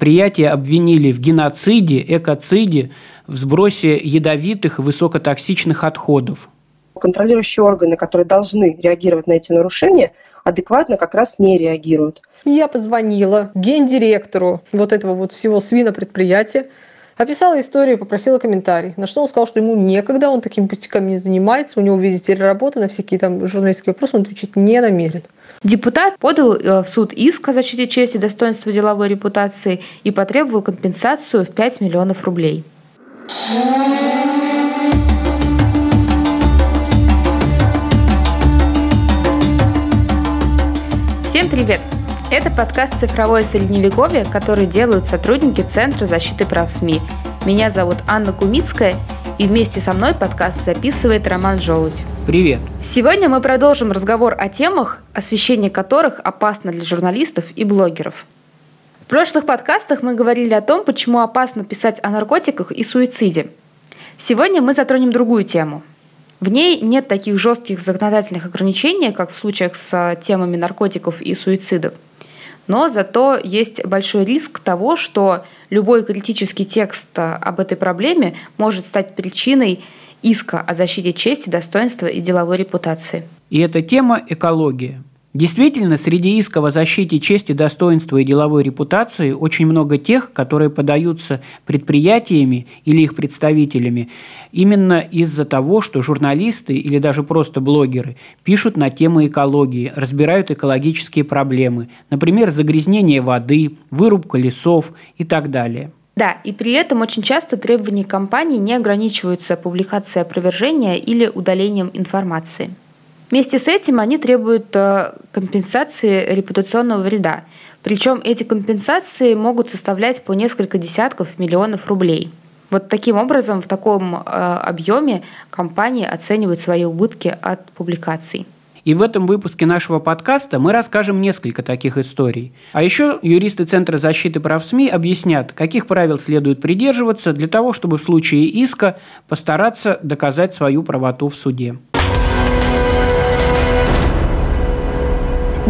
предприятие обвинили в геноциде, экоциде, в сбросе ядовитых и высокотоксичных отходов. Контролирующие органы, которые должны реагировать на эти нарушения, адекватно как раз не реагируют. Я позвонила гендиректору вот этого вот всего свинопредприятия, Описала историю, попросила комментарий. На что он сказал, что ему некогда, он такими пустяками не занимается, у него, видите ли, работа на всякие там журналистские вопросы, он отвечать не намерен. Депутат подал э, в суд иск о защите чести, достоинства деловой репутации и потребовал компенсацию в 5 миллионов рублей. Всем привет! Это подкаст «Цифровое средневековье», который делают сотрудники Центра защиты прав СМИ. Меня зовут Анна Кумицкая, и вместе со мной подкаст записывает Роман Желудь. Привет! Сегодня мы продолжим разговор о темах, освещение которых опасно для журналистов и блогеров. В прошлых подкастах мы говорили о том, почему опасно писать о наркотиках и суициде. Сегодня мы затронем другую тему – в ней нет таких жестких законодательных ограничений, как в случаях с темами наркотиков и суицидов но зато есть большой риск того, что любой критический текст э, об этой проблеме может стать причиной иска о защите чести, достоинства и деловой репутации. И эта тема – экология. Действительно, среди исков о защите чести, достоинства и деловой репутации очень много тех, которые подаются предприятиями или их представителями именно из-за того, что журналисты или даже просто блогеры пишут на темы экологии, разбирают экологические проблемы, например, загрязнение воды, вырубка лесов и так далее. Да, и при этом очень часто требования компании не ограничиваются публикацией опровержения или удалением информации. Вместе с этим они требуют э, компенсации репутационного вреда. Причем эти компенсации могут составлять по несколько десятков миллионов рублей. Вот таким образом, в таком э, объеме компании оценивают свои убытки от публикаций. И в этом выпуске нашего подкаста мы расскажем несколько таких историй. А еще юристы Центра защиты прав СМИ объяснят, каких правил следует придерживаться для того, чтобы в случае иска постараться доказать свою правоту в суде.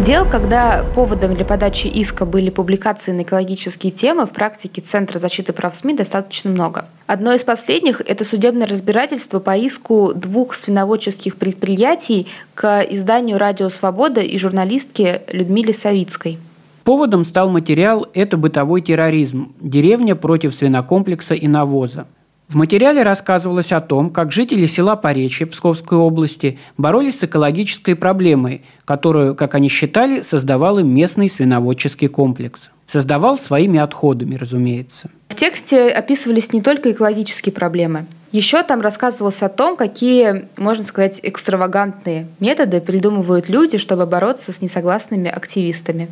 Дел, когда поводом для подачи иска были публикации на экологические темы, в практике Центра защиты прав СМИ достаточно много. Одно из последних – это судебное разбирательство по иску двух свиноводческих предприятий к изданию «Радио Свобода» и журналистке Людмиле Савицкой. Поводом стал материал «Это бытовой терроризм. Деревня против свинокомплекса и навоза». В материале рассказывалось о том, как жители села Поречье Псковской области боролись с экологической проблемой, которую, как они считали, создавал им местный свиноводческий комплекс. Создавал своими отходами, разумеется. В тексте описывались не только экологические проблемы. Еще там рассказывалось о том, какие, можно сказать, экстравагантные методы придумывают люди, чтобы бороться с несогласными активистами.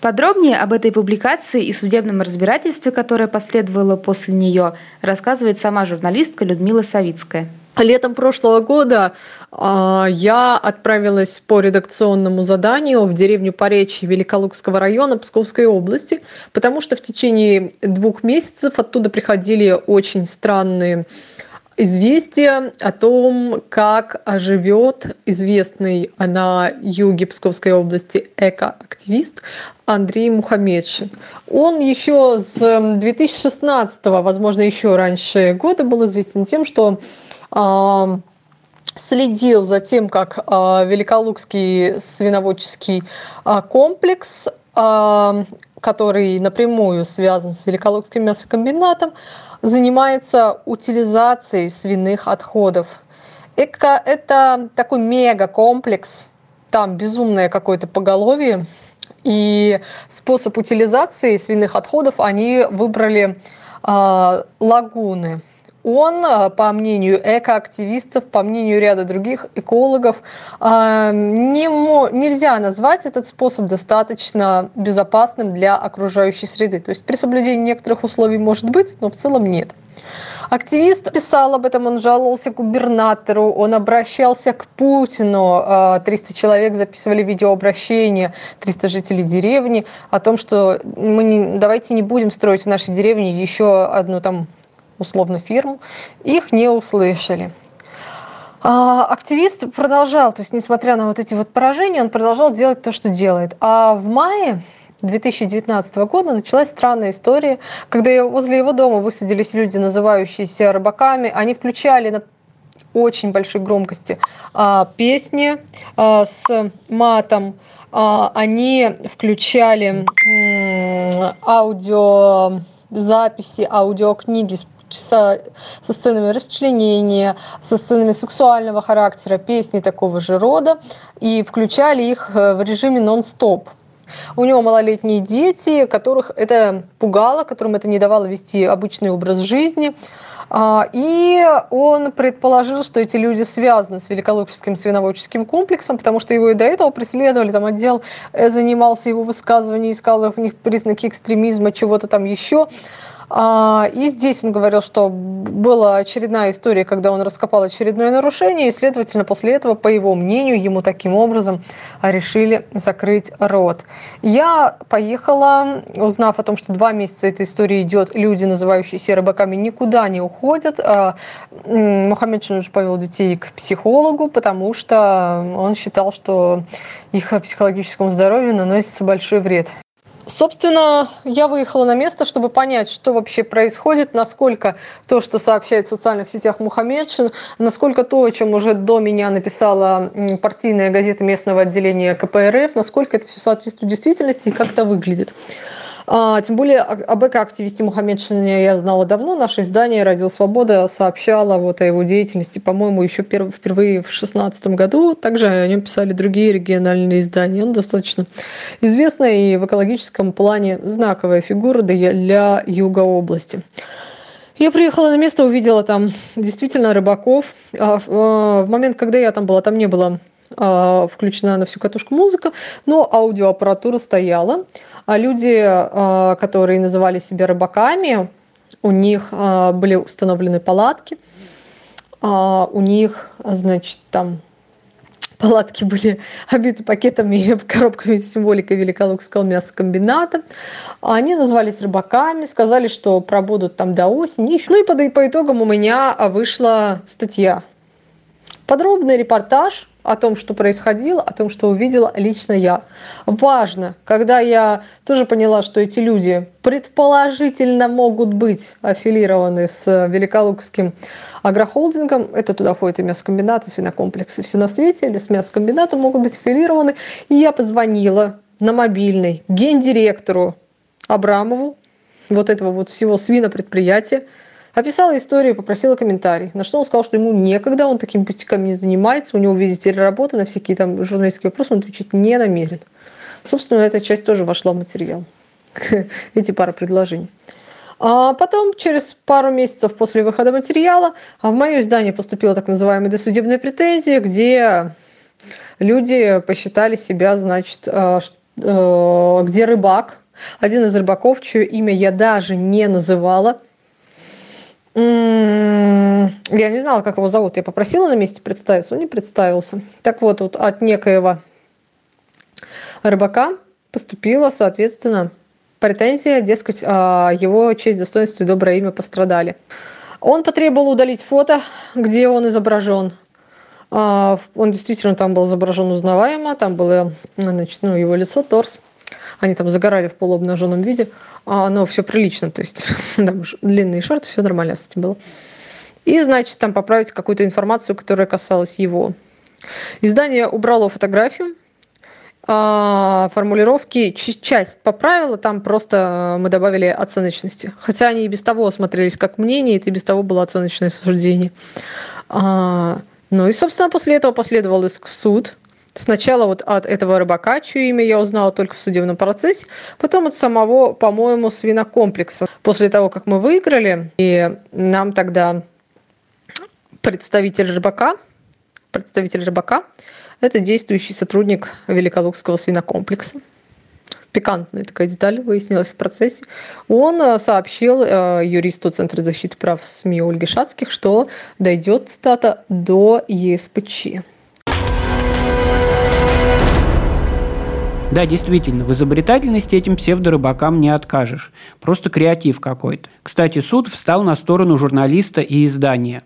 Подробнее об этой публикации и судебном разбирательстве, которое последовало после нее, рассказывает сама журналистка Людмила Савицкая. Летом прошлого года э, я отправилась по редакционному заданию в деревню Поречье Великолукского района Псковской области, потому что в течение двух месяцев оттуда приходили очень странные известия о том, как живет известный на юге Псковской области экоактивист Андрей Мухаммедшин. Он еще с 2016, возможно, еще раньше года был известен тем, что следил за тем, как э, Великолукский свиноводческий э, комплекс, который напрямую связан с Великолукским мясокомбинатом, занимается утилизацией свиных отходов. Эко – это такой мега-комплекс, там безумное какое-то поголовье, и способ утилизации свиных отходов они выбрали э, лагуны он, э, по мнению экоактивистов, по мнению ряда других экологов, э, не, нельзя назвать этот способ достаточно безопасным для окружающей среды. То есть при соблюдении некоторых условий может быть, но в целом нет. Активист писал об этом, он жаловался губернатору, он обращался к Путину. 300 э, человек записывали видеообращение, 300 жителей деревни о том, что мы не, давайте не будем строить в нашей деревне еще одну там условно фирму, их не услышали. А, активист продолжал, то есть несмотря на вот эти вот поражения, он продолжал делать то, что делает. А в мае 2019 года началась странная история, когда возле его дома высадились люди, называющиеся рыбаками. Они включали на очень большой громкости а, песни а, с матом. Они включали аудиозаписи, аудиокниги с со, со сценами расчленения, со сценами сексуального характера, песни такого же рода, и включали их э, в режиме нон-стоп. У него малолетние дети, которых это пугало, которым это не давало вести обычный образ жизни. А, и он предположил, что эти люди связаны с Великолукским свиноводческим комплексом, потому что его и до этого преследовали, там отдел э, занимался его высказыванием, искал в них признаки экстремизма, чего-то там еще. А, и здесь он говорил, что была очередная история, когда он раскопал очередное нарушение, и, следовательно, после этого, по его мнению, ему таким образом решили закрыть рот. Я поехала, узнав о том, что два месяца эта история идет, люди, называющиеся рыбаками, никуда не уходят. А, Мухаммедшин уже повел детей к психологу, потому что он считал, что их психологическому здоровью наносится большой вред. Собственно, я выехала на место, чтобы понять, что вообще происходит, насколько то, что сообщает в социальных сетях Мухаммедшин, насколько то, о чем уже до меня написала партийная газета местного отделения КПРФ, насколько это все соответствует действительности и как это выглядит. А, тем более об эко-активисте Мухаммедшине я знала давно. Наше издание «Радио Свобода» сообщало вот о его деятельности, по-моему, еще впервые в 2016 году. Также о нем писали другие региональные издания. Он достаточно известная и в экологическом плане знаковая фигура для юга области. Я приехала на место, увидела там действительно рыбаков. А, а, в момент, когда я там была, там не было а, включена на всю катушку музыка, но аудиоаппаратура стояла. А люди, а, которые называли себя рыбаками, у них а, были установлены палатки, у них, значит, там палатки были обиты пакетами коробками с символикой Великолукского мясокомбината. Они назвались рыбаками, сказали, что пробудут там до осени. Ну и по, по итогам у меня вышла статья. Подробный репортаж о том, что происходило, о том, что увидела лично я. Важно, когда я тоже поняла, что эти люди предположительно могут быть аффилированы с Великолукским агрохолдингом, это туда входит и мясокомбинат, и свинокомплексы, все на свете, или с мясокомбинатом могут быть аффилированы. И я позвонила на мобильный гендиректору Абрамову, вот этого вот всего свинопредприятия, Описала историю и попросила комментарий. На что он сказал, что ему некогда, он такими пустяками не занимается, у него, видите работа на всякие там журналистские вопросы, он отвечать не намерен. Собственно, эта часть тоже вошла в материал. Эти пара предложений. А потом, через пару месяцев после выхода материала, в мое издание поступила так называемая досудебная претензия, где люди посчитали себя, значит, а, э, где рыбак, один из рыбаков, чье имя я даже не называла, я не знала, как его зовут. Я попросила на месте представиться, он не представился. Так вот, вот от некоего рыбака поступила, соответственно, претензия, дескать, а, его честь, достоинство и доброе имя пострадали. Он потребовал удалить фото, где он изображен. А, он действительно там был изображен узнаваемо, там было значит, ну, его лицо, торс. Они там загорали в полуобнаженном виде а, но все прилично, то есть там длинные шорты, все нормально с этим было. И, значит, там поправить какую-то информацию, которая касалась его. Издание убрало фотографию, а формулировки часть поправила, там просто мы добавили оценочности. Хотя они и без того смотрелись как мнение, это и без того было оценочное суждение. А, ну и, собственно, после этого последовал иск в суд. Сначала вот от этого рыбака, чье имя я узнала только в судебном процессе, потом от самого, по-моему, свинокомплекса. После того, как мы выиграли, и нам тогда представитель рыбака, представитель рыбака, это действующий сотрудник Великолукского свинокомплекса. Пикантная такая деталь выяснилась в процессе. Он э, сообщил э, юристу Центра защиты прав СМИ Ольги Шацких, что дойдет, цитата, до ЕСПЧ. Да, действительно, в изобретательности этим псевдорыбакам не откажешь. Просто креатив какой-то. Кстати, суд встал на сторону журналиста и издания.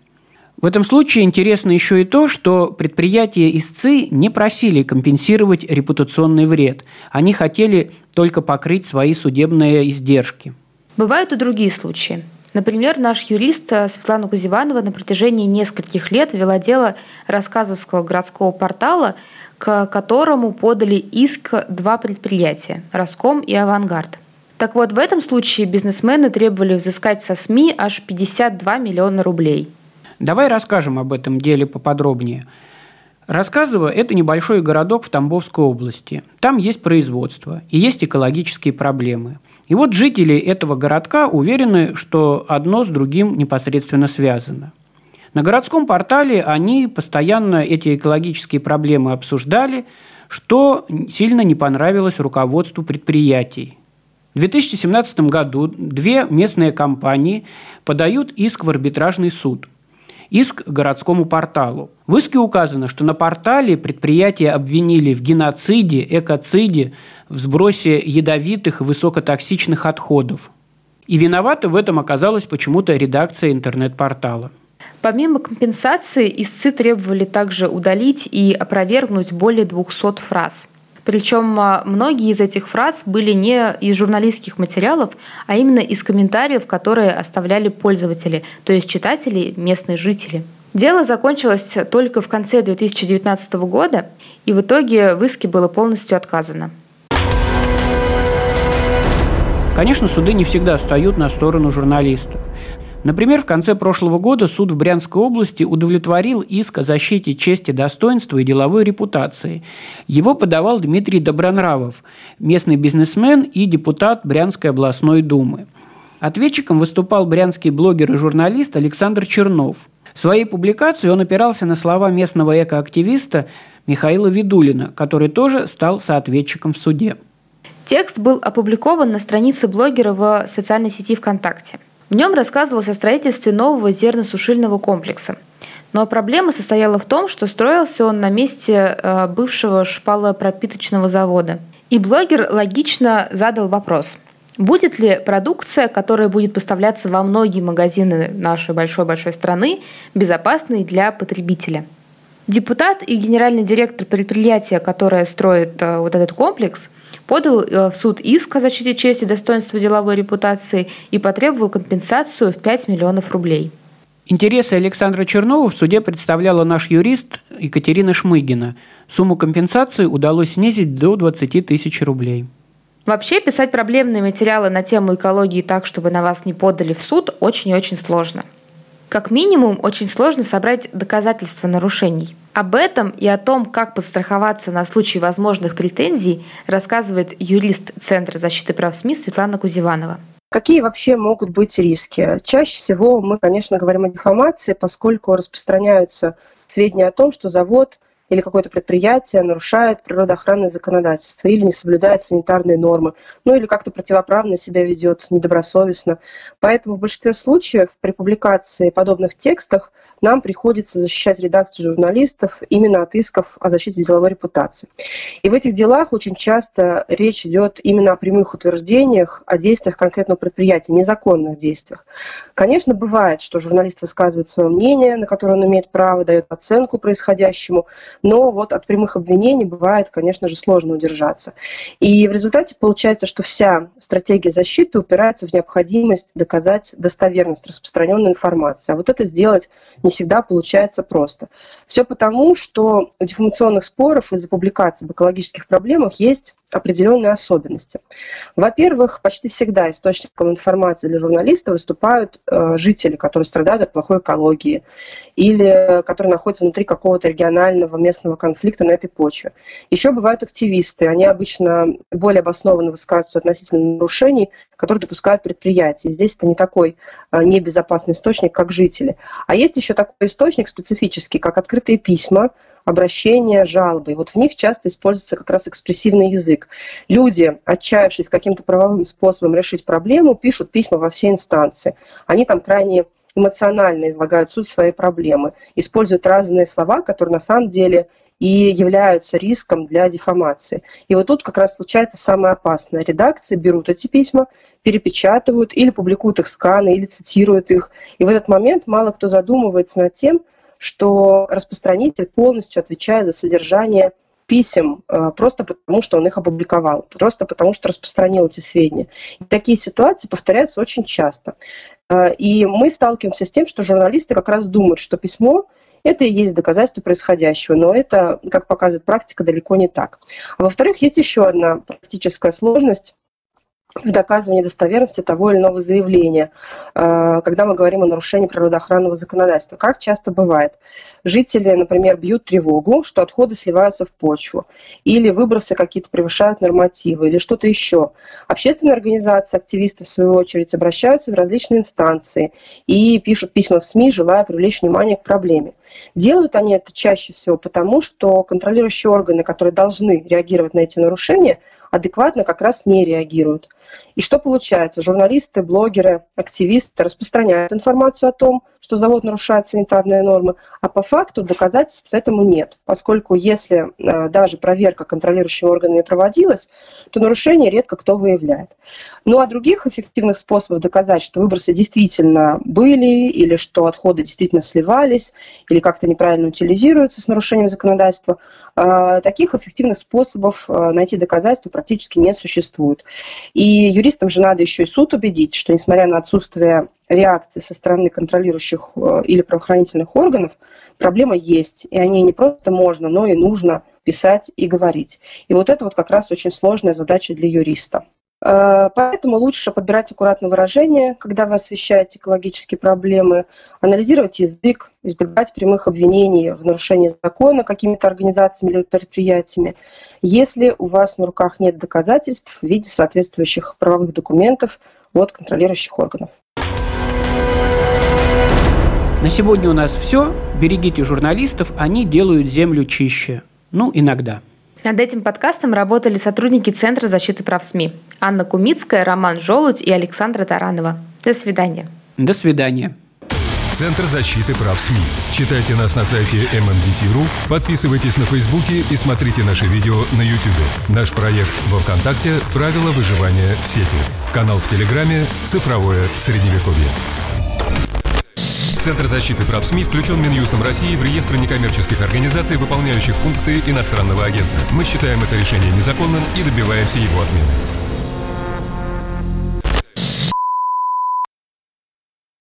В этом случае интересно еще и то, что предприятия истцы не просили компенсировать репутационный вред. Они хотели только покрыть свои судебные издержки. Бывают и другие случаи. Например, наш юрист э, Светлана Кузеванова на протяжении нескольких лет вела дело рассказовского городского портала, к которому подали иск два предприятия – «Роском» и «Авангард». Так вот, в этом случае бизнесмены требовали взыскать со СМИ аж 52 миллиона рублей. Давай расскажем об этом деле поподробнее. Рассказово – это небольшой городок в Тамбовской области. Там есть производство и есть экологические проблемы. И вот жители этого городка уверены, что одно с другим непосредственно связано. На городском портале они постоянно эти экологические проблемы обсуждали, что сильно не понравилось руководству предприятий. В 2017 году две местные компании подают иск в арбитражный суд – иск городскому порталу. В иске указано, что на портале предприятие обвинили в геноциде, экоциде, в сбросе ядовитых и высокотоксичных отходов. И виновата в этом оказалась почему-то редакция интернет-портала. Помимо компенсации, истцы требовали также удалить и опровергнуть более 200 фраз – причем а, многие из этих фраз были не из журналистских материалов, а именно из комментариев, которые оставляли пользователи, то есть читатели, местные жители. Дело закончилось только в конце 2019 года, и в итоге в иске было полностью отказано. Конечно, суды не всегда встают на сторону журналистов. Например, в конце прошлого года суд в Брянской области удовлетворил иск о защите чести, достоинства и деловой репутации. Его подавал Дмитрий Добронравов, местный бизнесмен и депутат Брянской областной думы. Ответчиком выступал брянский блогер и журналист Александр Чернов. В своей публикации он опирался на слова местного экоактивиста Михаила Видулина, который тоже стал соответчиком в суде. Текст был опубликован на странице блогера в социальной сети ВКонтакте. В нем рассказывалось о строительстве нового зерносушильного комплекса. Но проблема состояла в том, что строился он на месте э, бывшего шпалопропиточного завода. И блогер логично задал вопрос. Будет ли продукция, которая будет поставляться во многие магазины нашей большой-большой страны, безопасной для потребителя? Депутат и генеральный директор предприятия, которое строит э, вот этот комплекс, подал э, в суд иск о защите чести, достоинства деловой репутации и потребовал компенсацию в 5 миллионов рублей. Интересы Александра Чернова в суде представляла наш юрист Екатерина Шмыгина. Сумму компенсации удалось снизить до 20 тысяч рублей. Вообще писать проблемные материалы на тему экологии так, чтобы на вас не подали в суд, очень и очень сложно. Как минимум, очень сложно собрать доказательства нарушений. Об этом и о том, как подстраховаться на случай возможных претензий, рассказывает юрист Центра защиты прав СМИ Светлана Кузеванова. Какие вообще могут быть риски? Чаще всего мы, конечно, говорим о дефамации, поскольку распространяются сведения о том, что завод или какое-то предприятие нарушает природоохранное законодательство или не соблюдает санитарные нормы, ну или как-то противоправно себя ведет, недобросовестно. Поэтому в большинстве случаев при публикации подобных текстов нам приходится защищать редакцию журналистов именно от исков о защите деловой репутации. И в этих делах очень часто речь идет именно о прямых утверждениях, о действиях конкретного предприятия, незаконных действиях. Конечно, бывает, что журналист высказывает свое мнение, на которое он имеет право, дает оценку происходящему, но вот от прямых обвинений бывает, конечно же, сложно удержаться. И в результате получается, что вся стратегия защиты упирается в необходимость доказать достоверность распространенной информации. А вот это сделать не всегда получается просто. Все потому, что у дефамационных споров из-за публикаций об экологических проблемах есть определенные особенности. Во-первых, почти всегда источником информации для журналиста выступают э, жители, которые страдают от плохой экологии или которые находятся внутри какого-то регионального местного конфликта на этой почве. Еще бывают активисты, они обычно более обоснованно высказываются относительно нарушений, которые допускают предприятия. Здесь это не такой э, небезопасный источник, как жители. А есть еще такой источник специфический, как открытые письма, обращения, жалобы. И вот в них часто используется как раз экспрессивный язык. Люди, отчаявшись каким-то правовым способом решить проблему, пишут письма во все инстанции. Они там крайне эмоционально излагают суть своей проблемы, используют разные слова, которые на самом деле и являются риском для дефамации. И вот тут как раз случается самое опасное. Редакции берут эти письма, перепечатывают или публикуют их сканы, или цитируют их. И в этот момент мало кто задумывается над тем, что распространитель полностью отвечает за содержание писем э, просто потому, что он их опубликовал, просто потому, что распространил эти сведения. И такие ситуации повторяются очень часто. Э, и мы сталкиваемся с тем, что журналисты как раз думают, что письмо это и есть доказательство происходящего, но это, как показывает практика, далеко не так. А во-вторых, есть еще одна практическая сложность в доказывании достоверности того или иного заявления, э, когда мы говорим о нарушении природоохранного законодательства. Как часто бывает? Жители, например, бьют тревогу, что отходы сливаются в почву, или выбросы какие-то превышают нормативы, или что-то еще. Общественные организации, активисты, в свою очередь, обращаются в различные инстанции и пишут письма в СМИ, желая привлечь внимание к проблеме. Делают они это чаще всего потому, что контролирующие органы, которые должны реагировать на эти нарушения, адекватно как раз не реагируют. И что получается? Журналисты, блогеры, активисты распространяют информацию о том, что завод нарушает санитарные нормы, а по факту доказательств этому нет, поскольку если э, даже проверка контролирующими органами проводилась, то нарушение редко кто выявляет. Ну а других эффективных способов доказать, что выбросы действительно были, или что отходы действительно сливались, или как-то неправильно утилизируются с нарушением законодательства, э, таких эффективных способов э, найти доказательства практически не существует. И юристам же надо еще и суд убедить, что несмотря на отсутствие реакции со стороны контролирующих э, или правоохранительных органов, проблема есть, и о ней не просто можно, но и нужно писать и говорить. И вот это вот как раз очень сложная задача для юриста. Э, поэтому лучше подбирать аккуратно выражения, когда вы освещаете экологические проблемы, анализировать язык, избегать прямых обвинений в нарушении закона какими-то организациями или предприятиями. Если у вас на руках нет доказательств в виде соответствующих правовых документов от контролирующих органов. На сегодня у нас все. Берегите журналистов, они делают землю чище. Ну, иногда. Над этим подкастом работали сотрудники Центра защиты прав СМИ Анна Кумицкая, Роман Жолудь и Александра Таранова. До свидания. До свидания. Центр защиты прав СМИ. Читайте нас на сайте MMDC.ru, подписывайтесь на Фейсбуке и смотрите наши видео на YouTube. Наш проект во Вконтакте «Правила выживания в сети». Канал в Телеграме «Цифровое Средневековье». Центр защиты прав СМИ включен Минюстом России в реестр некоммерческих организаций, выполняющих функции иностранного агента. Мы считаем это решение незаконным и добиваемся его отмены.